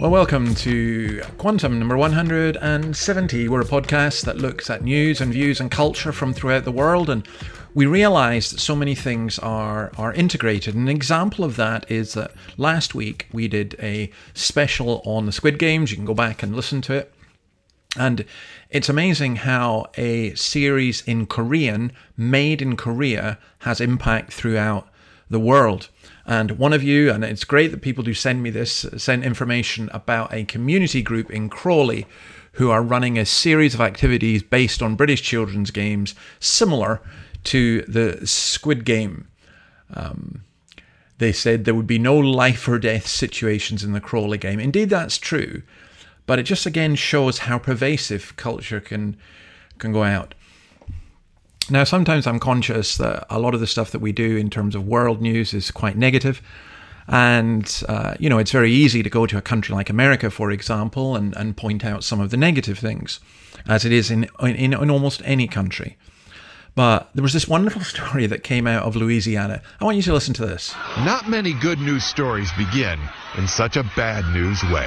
Well, welcome to Quantum number 170. We're a podcast that looks at news and views and culture from throughout the world, and we realize that so many things are, are integrated. An example of that is that last week we did a special on the Squid Games. You can go back and listen to it. And it's amazing how a series in Korean, made in Korea, has impact throughout the world. And one of you, and it's great that people do send me this, send information about a community group in Crawley who are running a series of activities based on British children's games similar to the Squid Game. Um, they said there would be no life or death situations in the Crawley game. Indeed, that's true. But it just again shows how pervasive culture can can go out. Now, sometimes I'm conscious that a lot of the stuff that we do in terms of world news is quite negative. And, uh, you know, it's very easy to go to a country like America, for example, and, and point out some of the negative things, as it is in, in, in almost any country. But there was this wonderful story that came out of Louisiana. I want you to listen to this. Not many good news stories begin in such a bad news way.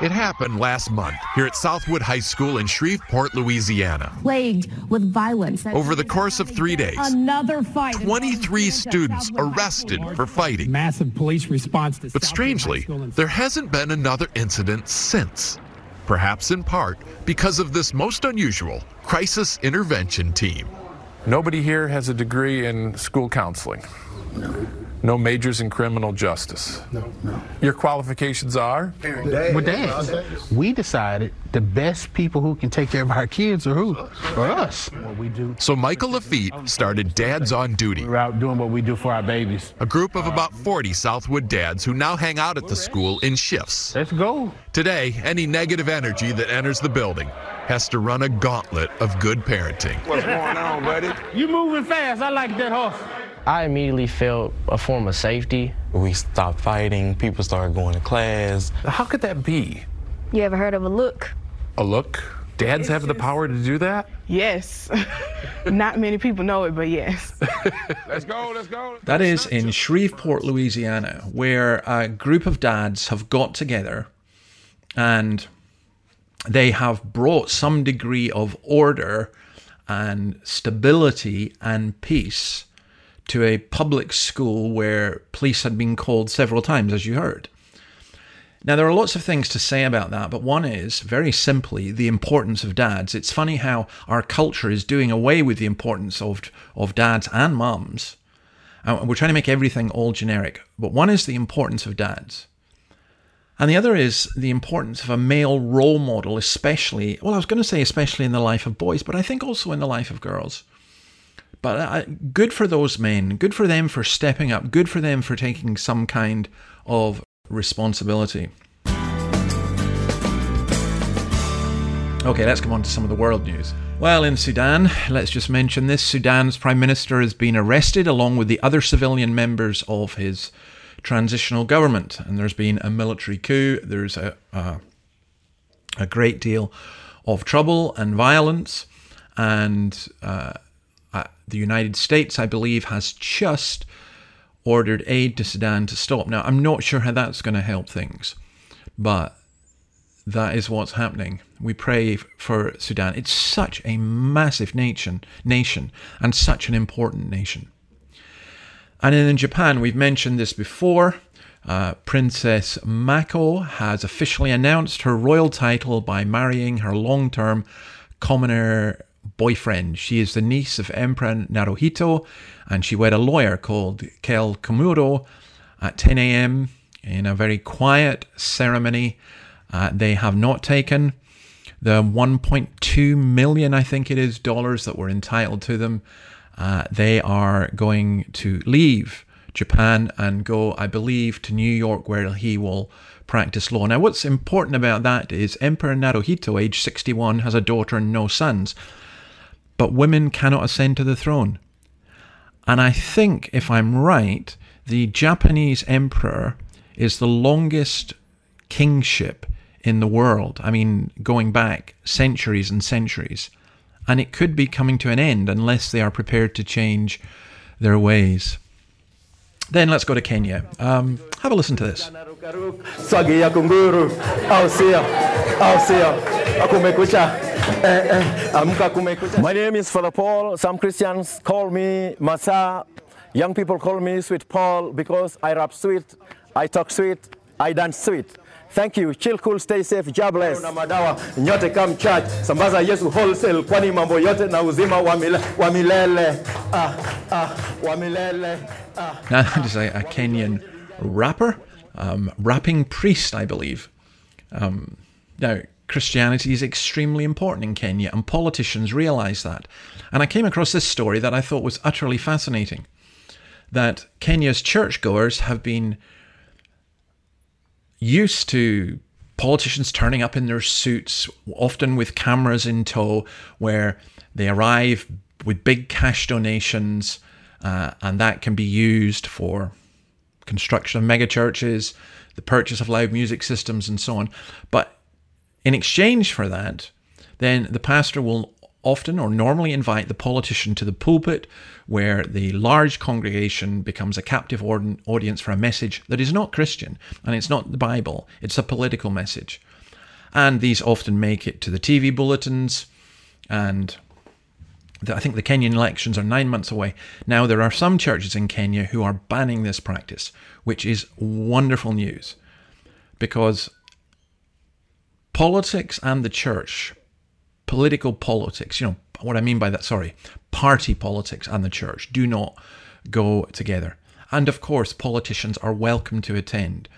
It happened last month here at Southwood High School in Shreveport, Louisiana. Plagued with violence. Over the course of three days, Another fight. 23 students arrested for fighting. Massive police response to But strangely, there hasn't been another incident since. Perhaps in part because of this most unusual crisis intervention team. Nobody here has a degree in school counseling. No. No majors in criminal justice. No, no. Your qualifications are? With dads, we decided the best people who can take care of our kids are who? For us. What we do. So Michael Lafitte started Dads on Duty. We're out doing what we do for our babies. A group of about 40 Southwood dads who now hang out at the school in shifts. Let's go. Today, any negative energy that enters the building has to run a gauntlet of good parenting. What's going on, buddy? You moving fast. I like that horse. I immediately felt a form of safety. We stopped fighting, people started going to class. How could that be? You ever heard of a look? A look? Dads have the power to do that? Yes. Not many people know it, but yes. let's go, let's go. That is in Shreveport, Louisiana, where a group of dads have got together and they have brought some degree of order and stability and peace to a public school where police had been called several times, as you heard. Now, there are lots of things to say about that, but one is, very simply, the importance of dads. It's funny how our culture is doing away with the importance of, of dads and mums. And we're trying to make everything all generic. But one is the importance of dads. And the other is the importance of a male role model, especially, well, I was going to say especially in the life of boys, but I think also in the life of girls. But uh, good for those men. Good for them for stepping up. Good for them for taking some kind of responsibility. Okay, let's come on to some of the world news. Well, in Sudan, let's just mention this Sudan's Prime Minister has been arrested along with the other civilian members of his transitional government. And there's been a military coup. There's a, a, a great deal of trouble and violence. And uh, the United States, I believe, has just ordered aid to Sudan to stop. Now, I'm not sure how that's going to help things, but that is what's happening. We pray for Sudan. It's such a massive nation, nation, and such an important nation. And in Japan, we've mentioned this before. Uh, Princess Mako has officially announced her royal title by marrying her long-term commoner boyfriend. She is the niece of Emperor Naruhito, and she wed a lawyer called Kei Komuro at 10 a.m. in a very quiet ceremony. Uh, they have not taken the 1.2 million, I think it is, dollars that were entitled to them. Uh, they are going to leave Japan and go, I believe, to New York where he will practice law. Now, what's important about that is Emperor Naruhito, age 61, has a daughter and no sons, but women cannot ascend to the throne. And I think, if I'm right, the Japanese emperor is the longest kingship in the world. I mean, going back centuries and centuries. And it could be coming to an end unless they are prepared to change their ways. Then let's go to Kenya. Um, have a listen to this. My name is Father Paul. Some Christians call me Masa. Young people call me Sweet Paul because I rap sweet, I talk sweet, I dance sweet. Thank you. Chill cool, stay safe, God bless. Na madawa nyote come church, sambaza Yesu wholesale, kwani mambo yote na uzima wa milele. Ah, ah, wa milele. Ah. Now, that is a, a Kenyan rapper, um, rapping priest, I believe. Um, now, Christianity is extremely important in Kenya, and politicians realize that. And I came across this story that I thought was utterly fascinating that Kenya's churchgoers have been used to politicians turning up in their suits, often with cameras in tow, where they arrive with big cash donations, uh, and that can be used for construction of megachurches, the purchase of loud music systems, and so on. But in exchange for that, then the pastor will often or normally invite the politician to the pulpit where the large congregation becomes a captive audience for a message that is not Christian and it's not the Bible, it's a political message. And these often make it to the TV bulletins and I think the Kenyan elections are nine months away. Now, there are some churches in Kenya who are banning this practice, which is wonderful news because politics and the church political politics, you know, what I mean by that, sorry, party politics and the church do not go together. And of course, politicians are welcome to attend,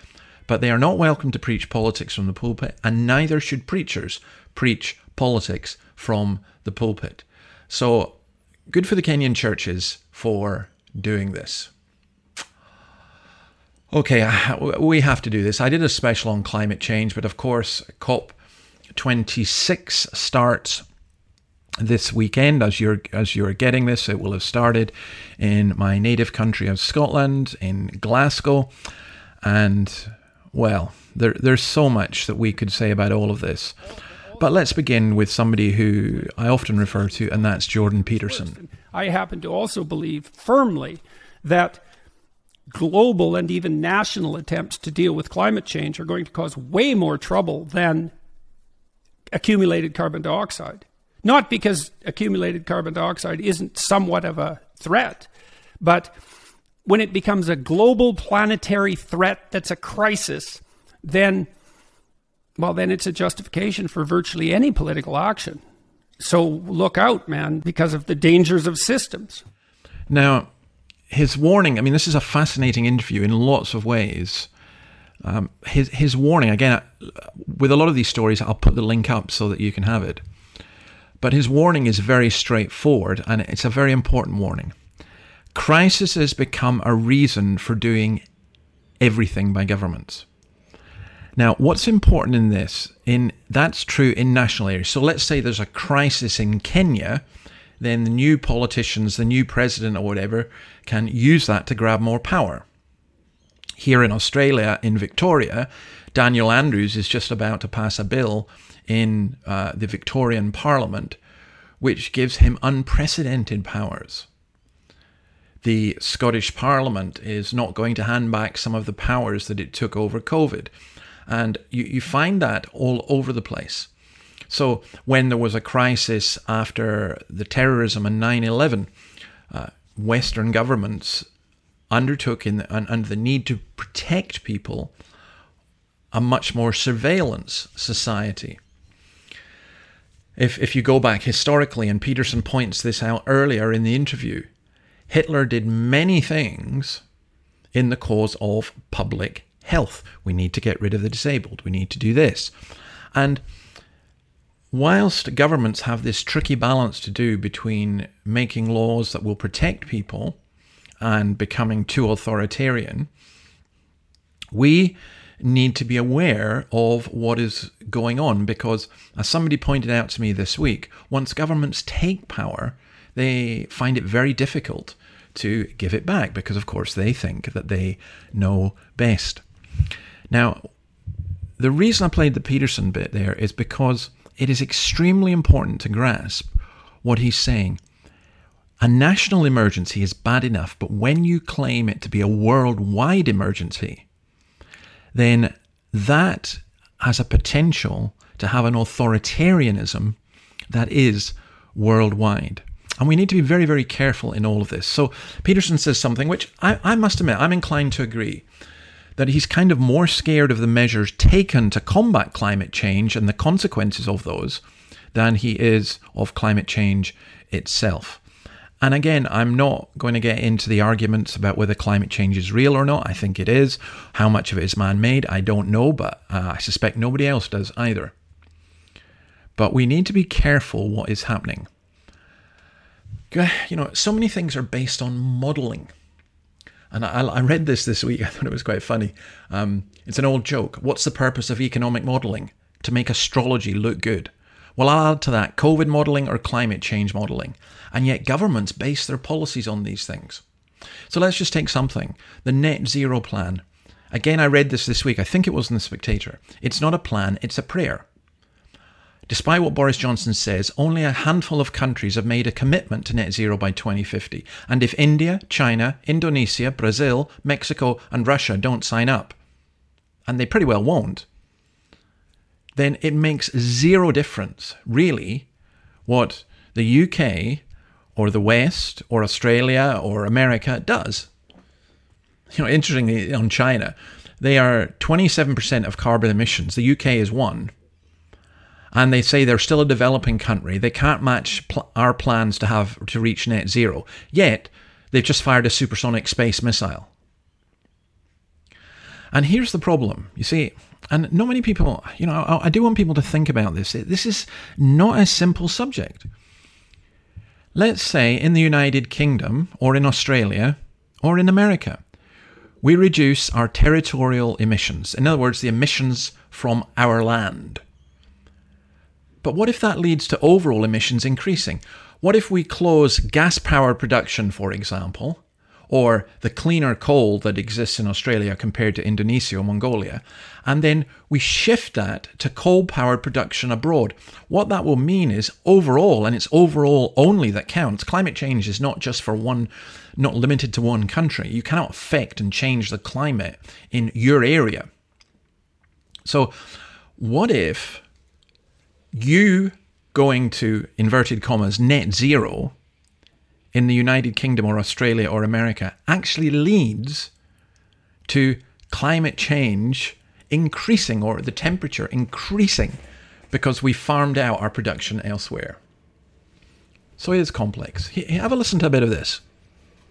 but they are not welcome to preach politics from the pulpit, and neither should preachers preach politics from the pulpit. So, good for the Kenyan churches for doing this. Okay, we have to do this. I did a special on climate change, but of course, COP 26 starts this weekend. As you're as you're getting this it will have started in my native country of Scotland in Glasgow. And well there there's so much that we could say about all of this. But let's begin with somebody who I often refer to and that's Jordan Peterson. I happen to also believe firmly that global and even national attempts to deal with climate change are going to cause way more trouble than accumulated carbon dioxide. Not because accumulated carbon dioxide isn't somewhat of a threat, but when it becomes a global planetary threat that's a crisis, then, well, then it's a justification for virtually any political action. So look out, man, because of the dangers of systems. Now, his warning I mean, this is a fascinating interview in lots of ways. Um, his his warning again with a lot of these stories, I'll put the link up so that you can have it. But his warning is very straightforward, and it's a very important warning. Crisis has become a reason for doing everything by governments. Now, what's important in this? In that's true in national areas. So let's say there's a crisis in Kenya, then the new politicians, the new president or whatever, can use that to grab more power here in Australia, in Victoria, Daniel Andrews is just about to pass a bill in uh, the Victorian Parliament which gives him unprecedented powers. The Scottish Parliament is not going to hand back some of the powers that it took over COVID. And you, you find that all over the place. So, when there was a crisis after the terrorism and 9 11, uh, Western governments undertook in the, under the need to protect people a much more surveillance society. If, if you go back historically, and Peterson points this out earlier in the interview, Hitler did many things in the cause of public health. We need to get rid of the disabled. We need to do this. And whilst governments have this tricky balance to do between making laws that will protect people and becoming too authoritarian, we need to be aware of what is going on because, as somebody pointed out to me this week, once governments take power, they find it very difficult to give it back because, of course, they think that they know best. Now, the reason I played the Peterson bit there is because it is extremely important to grasp what he's saying. A national emergency is bad enough, but when you claim it to be a worldwide emergency, then that has a potential to have an authoritarianism that is worldwide. And we need to be very, very careful in all of this. So Peterson says something which I, I must admit, I'm inclined to agree that he's kind of more scared of the measures taken to combat climate change and the consequences of those than he is of climate change itself. And again, I'm not going to get into the arguments about whether climate change is real or not. I think it is. How much of it is man made, I don't know, but uh, I suspect nobody else does either. But we need to be careful what is happening. You know, so many things are based on modeling. And I, I read this this week. I thought it was quite funny. Um, it's an old joke. What's the purpose of economic modeling? To make astrology look good. Well, I'll add to that COVID modeling or climate change modeling. And yet, governments base their policies on these things. So let's just take something the net zero plan. Again, I read this this week. I think it was in The Spectator. It's not a plan, it's a prayer. Despite what Boris Johnson says, only a handful of countries have made a commitment to net zero by 2050. And if India, China, Indonesia, Brazil, Mexico, and Russia don't sign up, and they pretty well won't, then it makes zero difference, really, what the UK or the West or Australia or America does. You know, interestingly, on China, they are 27% of carbon emissions. The UK is one. And they say they're still a developing country. They can't match pl- our plans to have to reach net zero. Yet, they've just fired a supersonic space missile. And here's the problem. You see, and not many people, you know, I, I do want people to think about this. This is not a simple subject. Let's say in the United Kingdom or in Australia or in America, we reduce our territorial emissions. In other words, the emissions from our land. But what if that leads to overall emissions increasing? What if we close gas powered production, for example, or the cleaner coal that exists in Australia compared to Indonesia or Mongolia, and then we shift that to coal powered production abroad. What that will mean is overall, and it's overall only that counts, climate change is not just for one, not limited to one country. You cannot affect and change the climate in your area. So, what if you going to inverted commas net zero in the United Kingdom or Australia or America actually leads to climate change increasing or the temperature increasing because we farmed out our production elsewhere. So it is complex. Have a listen to a bit of this.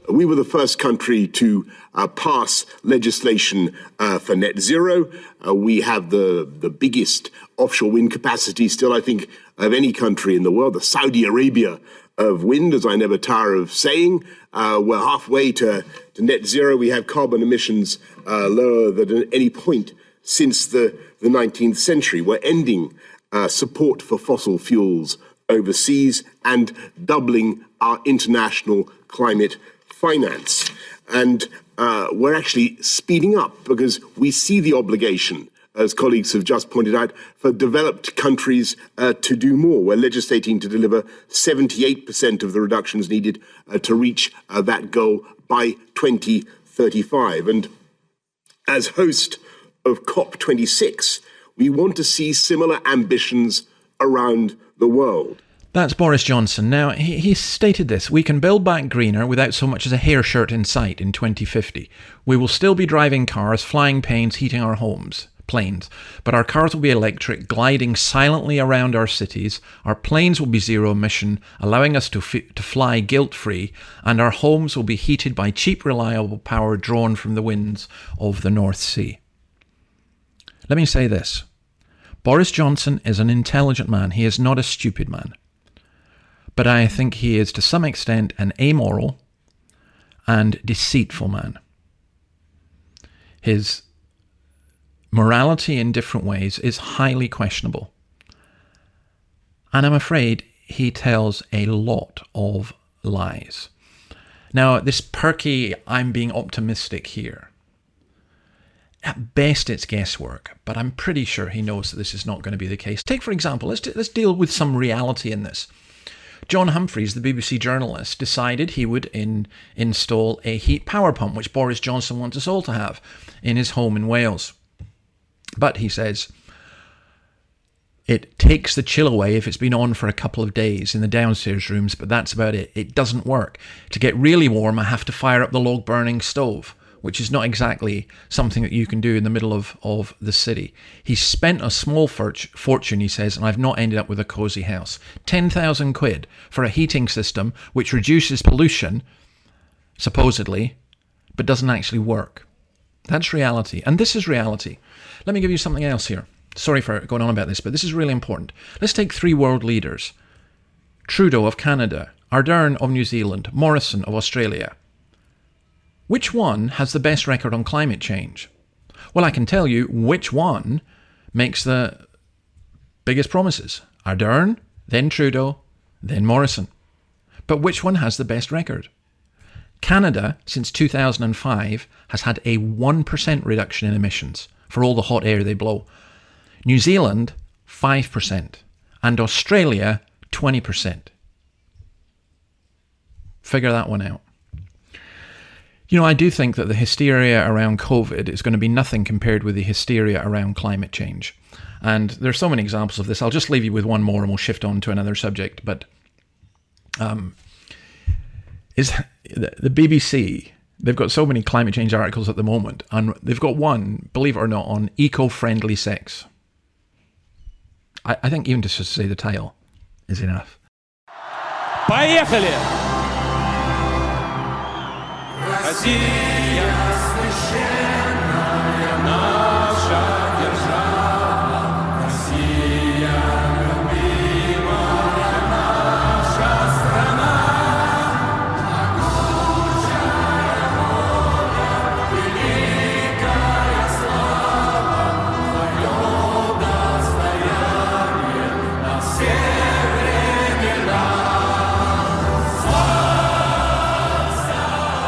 We were the first country to uh, pass legislation uh, for net zero. Uh, we have the, the biggest offshore wind capacity still, I think, of any country in the world. The Saudi Arabia of wind, as I never tire of saying. Uh, we're halfway to, to, net zero. We have carbon emissions uh, lower than at any point since the, the 19th century. We're ending uh, support for fossil fuels overseas and doubling our international climate finance. And uh, we're actually speeding up because we see the obligation as colleagues have just pointed out, for developed countries uh, to do more. We're legislating to deliver 78% of the reductions needed uh, to reach uh, that goal by 2035. And as host of COP26, we want to see similar ambitions around the world. That's Boris Johnson. Now, he, he, stated this We can build back greener without so much as a hair shirt in sight in 2050. We will still be driving cars, flying planes, heating our homes planes, but our cars will be electric, gliding silently around our cities. Our planes will be zero emission, allowing us to, f- to fly guilt free, and our homes will be heated by cheap, reliable power drawn from the winds of the North Sea. Let me say this Boris Johnson is an intelligent man, he is not a stupid man. But I think he is to some extent an amoral and deceitful man. His morality in different ways is highly questionable. And I'm afraid he tells a lot of lies. Now, this perky, I'm being optimistic here. At best, it's guesswork, but I'm pretty sure he knows that this is not going to be the case. Take, for example, let's, let's deal with some reality in this. John Humphrys, the BBC journalist, decided he would in, install a heat power pump, which Boris Johnson wants us all to have, in his home in Wales. But he says, it takes the chill away if it's been on for a couple of days in the downstairs rooms, but that's about it. It doesn't work. To get really warm, I have to fire up the log burning stove which is not exactly something that you can do in the middle of, of the city. He spent a small fortune, he says, and I've not ended up with a cosy house. 10,000 quid for a heating system which reduces pollution, supposedly, but doesn't actually work. That's reality. And this is reality. Let me give you something else here. Sorry for going on about this, but this is really important. Let's take three world leaders Trudeau of Canada, Ardern of New Zealand, Morrison of Australia. Which one has the best record on climate change? Well, I can tell you which one makes the biggest promises Ardern, then Trudeau, then Morrison. But which one has the best record? Canada, since 2005, has had a 1% reduction in emissions for all the hot air they blow. New Zealand, 5%. And Australia, 20%. Figure that one out. You know, I do think that the hysteria around COVID is going to be nothing compared with the hysteria around climate change. And there's so many examples of this. I'll just leave you with one more and we'll shift on to another subject. But um, is the BBC, they've got so many climate change articles at the moment, and they've got one, believe it or not, on eco friendly sex. I, I think even just to say the title is enough. Поехали! fantasia.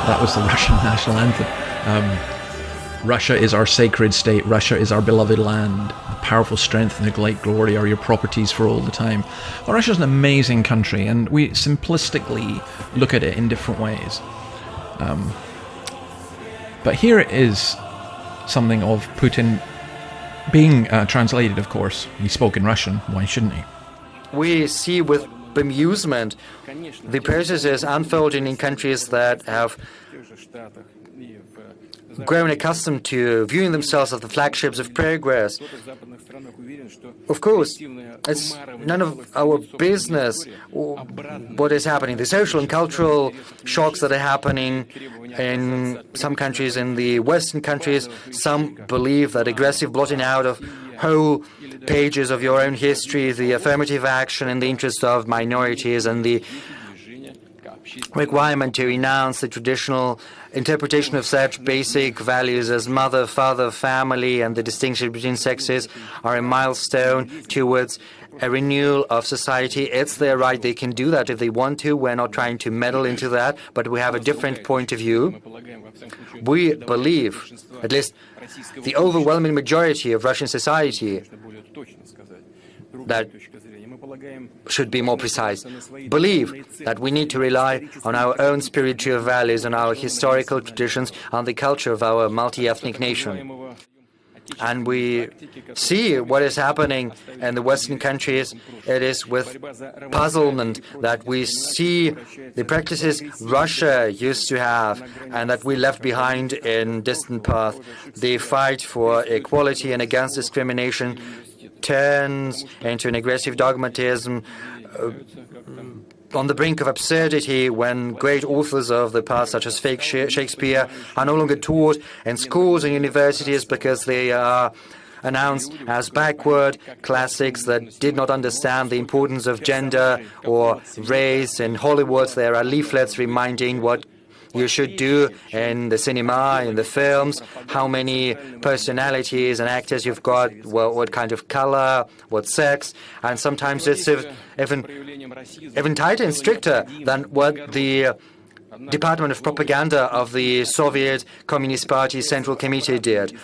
That was the Russian national anthem. Um, Russia is our sacred state. Russia is our beloved land. The powerful strength and the great glory are your properties for all the time. Well, Russia is an amazing country, and we simplistically look at it in different ways. Um, but here is something of Putin being uh, translated, of course. He spoke in Russian. Why shouldn't he? We see with bemusement. The process is unfolding in countries that have grown accustomed to viewing themselves as the flagships of progress. Of course, it's none of our business what is happening. The social and cultural shocks that are happening in some countries, in the Western countries, some believe that aggressive blotting out of whole pages of your own history, the affirmative action in the interest of minorities, and the requirement to renounce the traditional interpretation of such basic values as mother, father, family, and the distinction between sexes are a milestone towards a renewal of society. It's their right. They can do that if they want to. We're not trying to meddle into that, but we have a different point of view. We believe, at least the overwhelming majority of Russian society, that should be more precise, believe that we need to rely on our own spiritual values, on our historical traditions, on the culture of our multi ethnic nation. And we see what is happening in the Western countries. It is with puzzlement that we see the practices Russia used to have and that we left behind in distant past. The fight for equality and against discrimination turns into an aggressive dogmatism. Uh, on the brink of absurdity when great authors of the past, such as fake Shakespeare, are no longer taught in schools and universities because they are announced as backward classics that did not understand the importance of gender or race. In Hollywood, there are leaflets reminding what you should do in the cinema, in the films, how many personalities and actors you've got, what, what kind of color, what sex, and sometimes it's even, even tighter and stricter than what the Department of Propaganda of the Soviet Communist Party Central Committee did.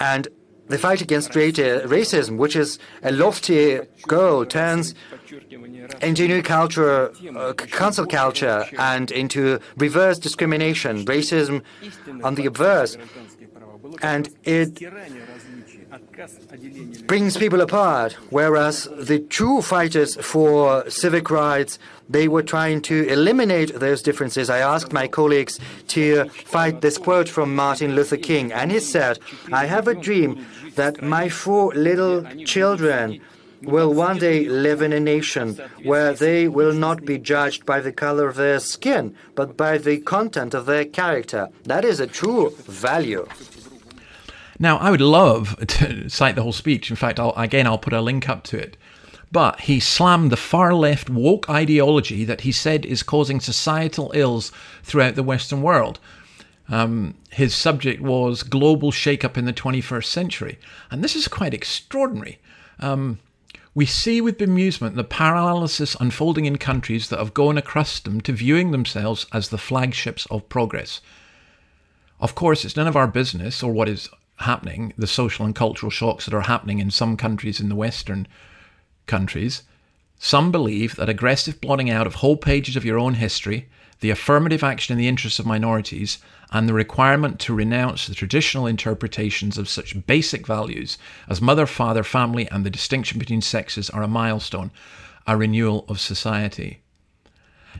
And the fight against racism, which is a lofty goal, turns into new culture, uh, culture, and into reverse discrimination, racism on the obverse. And it brings people apart, whereas the true fighters for civic rights, they were trying to eliminate those differences. I asked my colleagues to fight this quote from Martin Luther King, and he said, I have a dream that my four little children will one day live in a nation where they will not be judged by the color of their skin, but by the content of their character. That is a true value. Now, I would love to cite the whole speech. In fact, I'll, again, I'll put a link up to it. But he slammed the far left woke ideology that he said is causing societal ills throughout the Western world. Um, his subject was global shakeup in the 21st century. And this is quite extraordinary. Um, we see with bemusement the paralysis unfolding in countries that have grown accustomed to viewing themselves as the flagships of progress. Of course, it's none of our business or what is happening, the social and cultural shocks that are happening in some countries in the Western countries. Some believe that aggressive blotting out of whole pages of your own history, the affirmative action in the interests of minorities, and the requirement to renounce the traditional interpretations of such basic values as mother, father, family, and the distinction between sexes are a milestone, a renewal of society.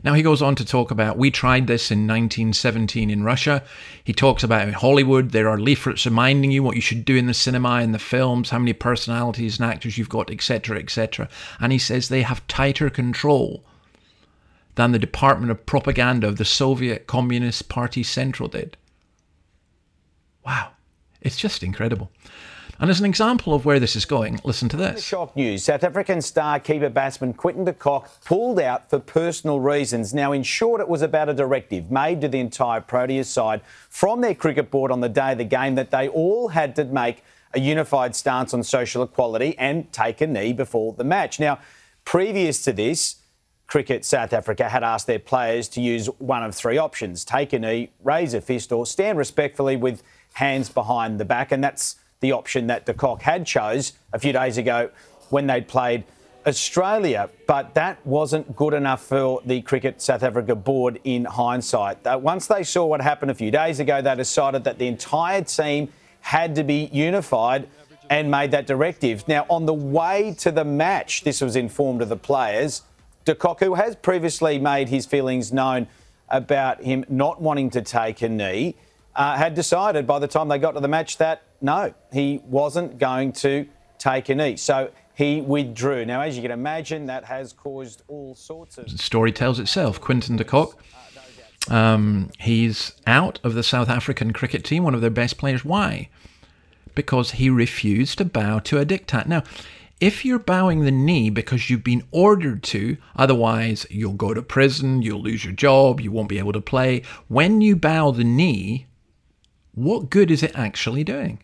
Now, he goes on to talk about we tried this in 1917 in Russia. He talks about in Hollywood, there are leaflets reminding you what you should do in the cinema, in the films, how many personalities and actors you've got, etc., etc. And he says they have tighter control than the Department of Propaganda of the Soviet Communist Party Central did. Wow, it's just incredible. And as an example of where this is going, listen to this. Shock news. South African star keeper batsman Quinton de Kock pulled out for personal reasons. Now, in short, it was about a directive made to the entire Proteas side from their cricket board on the day of the game that they all had to make a unified stance on social equality and take a knee before the match. Now, previous to this, Cricket South Africa had asked their players to use one of three options take a knee, raise a fist, or stand respectfully with hands behind the back. And that's the option that de Kock had chose a few days ago when they'd played Australia, but that wasn't good enough for the Cricket South Africa board in hindsight. Uh, once they saw what happened a few days ago, they decided that the entire team had to be unified and made that directive. Now, on the way to the match, this was informed of the players. De Kock, who has previously made his feelings known about him not wanting to take a knee, uh, had decided by the time they got to the match that no, he wasn't going to take a knee. So he withdrew. Now, as you can imagine, that has caused all sorts of. The story tells itself. Quinton de Kock, um, he's out of the South African cricket team, one of their best players. Why? Because he refused to bow to a diktat. Now, if you're bowing the knee because you've been ordered to, otherwise you'll go to prison, you'll lose your job, you won't be able to play. When you bow the knee, what good is it actually doing?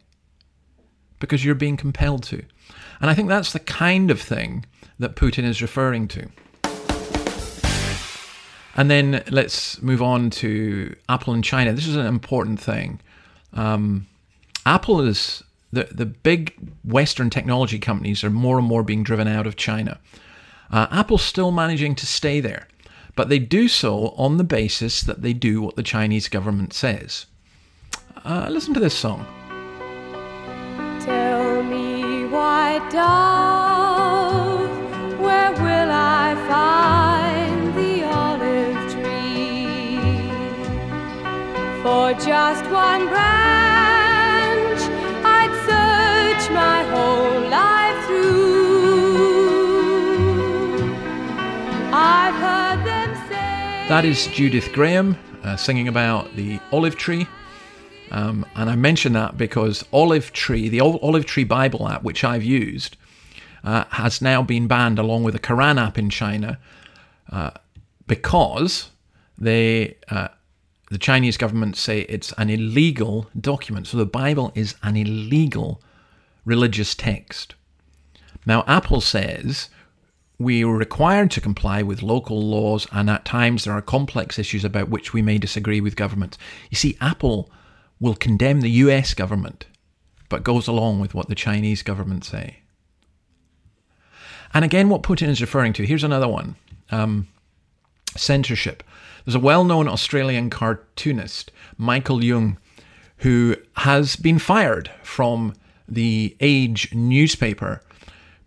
Because you're being compelled to. And I think that's the kind of thing that Putin is referring to. And then let's move on to Apple and China. This is an important thing. Um, Apple is the the big Western technology companies are more and more being driven out of China. Uh, Apple's still managing to stay there, but they do so on the basis that they do what the Chinese government says. Uh, listen to this song. White dove, where will I find the olive tree? For just one branch, I'd search my whole life through. I've heard them say. That is Judith Durham uh, singing about the olive tree. Um, and I mention that because Olive Tree, the Olive Tree Bible app, which I've used, uh, has now been banned along with the Quran app in China uh, because they uh, the Chinese government say it's an illegal document. So the Bible is an illegal religious text. Now, Apple says we are required to comply with local laws, and at times there are complex issues about which we may disagree with governments. You see, Apple will condemn the US government, but goes along with what the Chinese government say. And again, what Putin is referring to here's another one um, censorship. There's a well known Australian cartoonist, Michael Leunig, who has been fired from the Age newspaper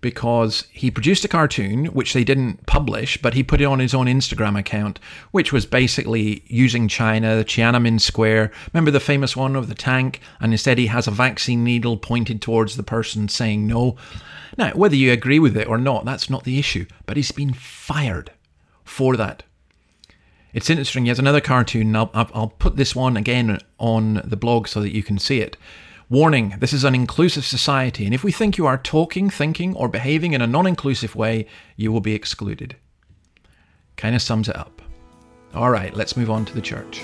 because he produced a cartoon which they didn't publish, but he put it on his own Instagram account, which was basically using China, the Tiananmen Square. Remember the famous one of the tank? And instead, he has a vaccine needle pointed towards the person saying no. Now, whether you agree with it or not, that's not the issue, but he's been fired for that. It's interesting. He has another cartoon. I'll, I'll put this one again on the blog so that you can see it. Warning this is an inclusive society, and if we think you are talking, thinking, or behaving in a non inclusive way, you will be excluded. Kind of sums it up. All right, let's move on to the church.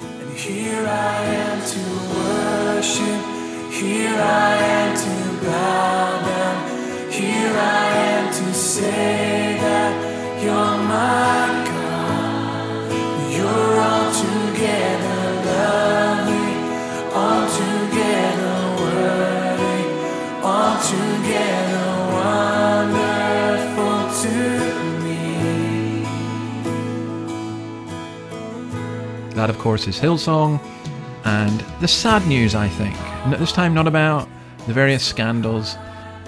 And here I am to worship, here I am to bow down, here I am to say that you're my God. You're altogether lovely, That, of course, is Hillsong. And the sad news, I think, this time not about the various scandals,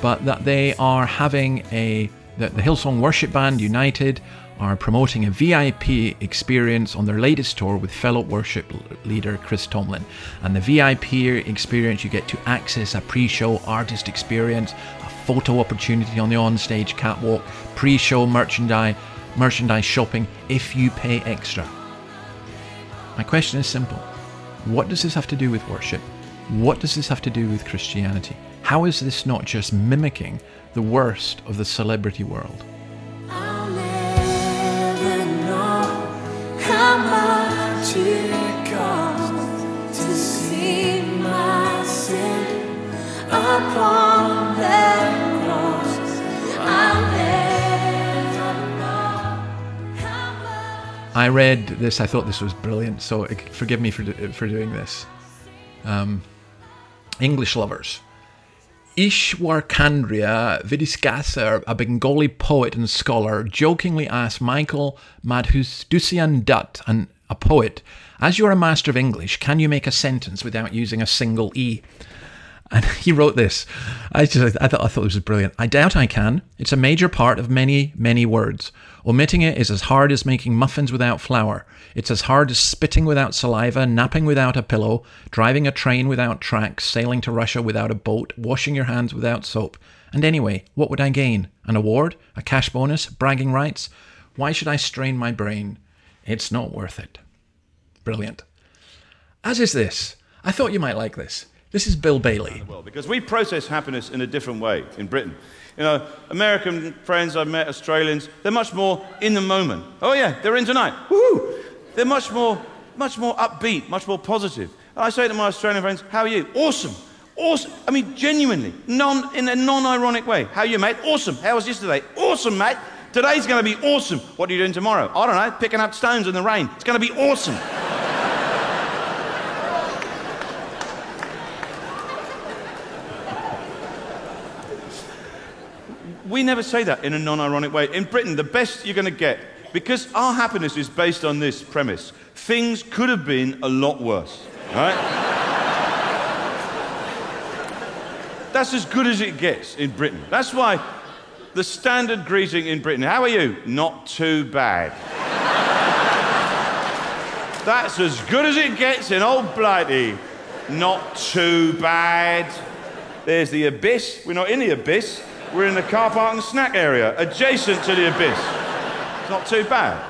but that they are having a. that the Hillsong Worship Band United are promoting a VIP experience on their latest tour with fellow worship leader Chris Tomlin. And the VIP experience, you get to access a pre show artist experience, a photo opportunity on the on-stage catwalk, pre show merchandise, merchandise shopping if you pay extra. My question is simple What does this have to do with worship? What does this have to do with Christianity? How is this not just mimicking the worst of the celebrity world? I'll never know how much it costs to see my sin upon that cross. I'll never know. I read this, I thought this was brilliant, so forgive me for, do- for doing this. Um, English lovers. Ishwar Chandra Vidyasagar, a Bengali poet and scholar, jokingly asked Michael Madhusudan Dutt, an, a poet, As you're a master of English, can you make a sentence without using a single E? And he wrote this. I just I thought I thought this was brilliant. I doubt I can. It's a major part of many, many words. Omitting it is as hard as making muffins without flour. It's as hard as spitting without saliva, napping without a pillow, driving a train without tracks, sailing to Russia without a boat, washing your hands without soap. And anyway, what would I gain? An award? A cash bonus? Bragging rights? Why should I strain my brain? It's not worth it. Brilliant. As is this. I thought you might like this. This is Bill Bailey. well because we process happiness in a different way in Britain. You know, American friends I've met, Australians, they're much more in the moment. Oh yeah, they're in tonight. Woo! They're much more, much more upbeat, much more positive. And I say to my Australian friends, "How are you? Awesome, awesome. I mean, genuinely, non in a non-ironic way. How are you, mate? Awesome. How was yesterday? Awesome, mate. Today's going to be awesome. What are you doing tomorrow? I don't know. Picking up stones in the rain. It's going to be awesome. We never say that in a non ironic way. In Britain, the best you're going to get, because our happiness is based on this premise things could have been a lot worse. Right? That's as good as it gets in Britain. That's why the standard greeting in Britain how are you? Not too bad. That's as good as it gets in old Blighty. Not too bad. There's the abyss. We're not in the abyss. We're in the car park and snack area, adjacent to the abyss. It's not too bad.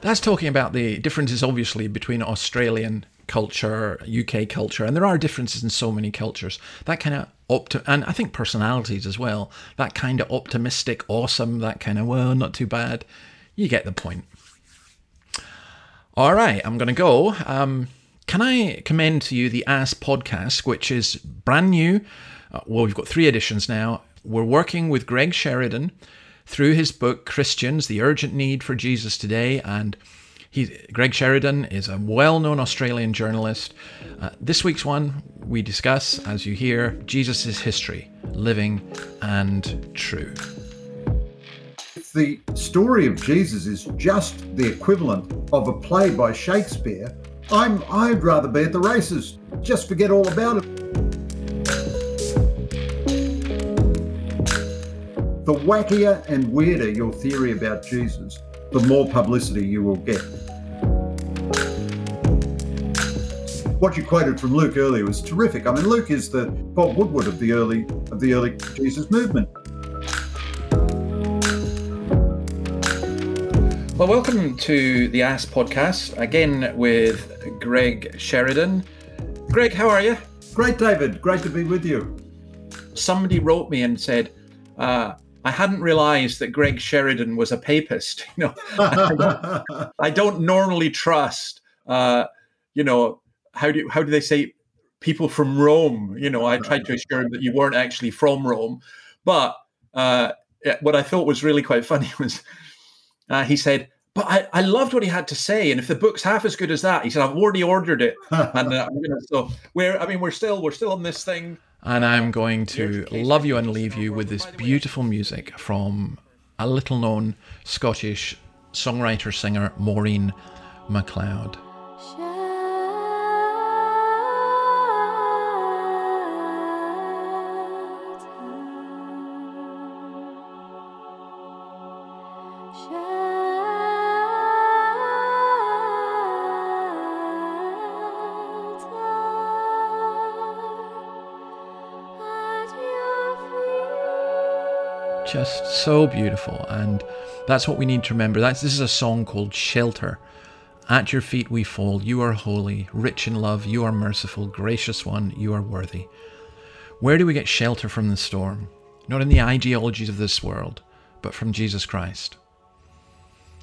That's talking about the differences, obviously, between Australian culture, UK culture, and there are differences in so many cultures. That kind of opti- and I think personalities as well. That kind of optimistic, awesome, that kind of well, not too bad. You get the point. All right, I'm going to go. Um, can I commend to you the Ass podcast, which is brand new? Uh, well, we've got three editions now. We're working with Greg Sheridan through his book Christians: The Urgent Need for Jesus Today, and Greg Sheridan is a well-known Australian journalist. Uh, this week's one we discuss, as you hear, Jesus' history, living and true. If the story of Jesus is just the equivalent of a play by Shakespeare, I'm I'd rather be at the races. Just forget all about it. The wackier and weirder your theory about Jesus, the more publicity you will get. What you quoted from Luke earlier was terrific. I mean, Luke is the Bob Woodward of the early of the early Jesus movement. Well, welcome to the Ass podcast again with Greg Sheridan. Greg, how are you? Great, David. Great to be with you. Somebody wrote me and said, uh, I hadn't realized that Greg Sheridan was a papist. You know, I don't, I don't normally trust, uh, you know, how do how do they say people from Rome? You know, I tried to assure him that you weren't actually from Rome, but uh, what I thought was really quite funny was uh, he said, "But I, I loved what he had to say, and if the book's half as good as that, he said, I've already ordered it." and uh, you know, so we're, I mean, we're still we're still on this thing. And I'm going to love you and leave you with this beautiful music from a little known Scottish songwriter singer Maureen MacLeod. Just so beautiful and that's what we need to remember. That's this is a song called shelter. At your feet we fall. You are holy rich in love. You are merciful gracious one. You are worthy. Where do we get shelter from the storm? Not in the ideologies of this world but from jesus christ.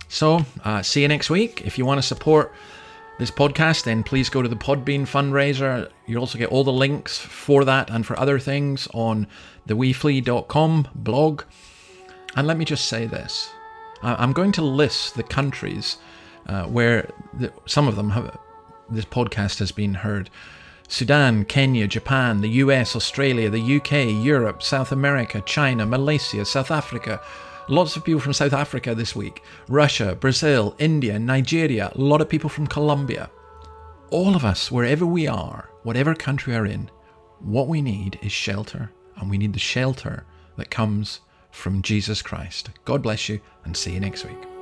So uh, see you next week. If you want to support this podcast, then please go to the Podbean fundraiser. You also get all the links for that and for other things on the weeflea.com blog. And let me just say this I'm going to list the countries uh, where the, some of them have, this podcast has been heard. Sudan, Kenya, Japan, the US, Australia, the UK, Europe, South America, China, Malaysia, South Africa, Lots of people from South Africa this week, Russia, Brazil, India, Nigeria, a lot of people from Colombia. All of us, wherever we are, whatever country we're in, what we need is shelter, and we need the shelter that comes from Jesus Christ. God bless you, and see you next week.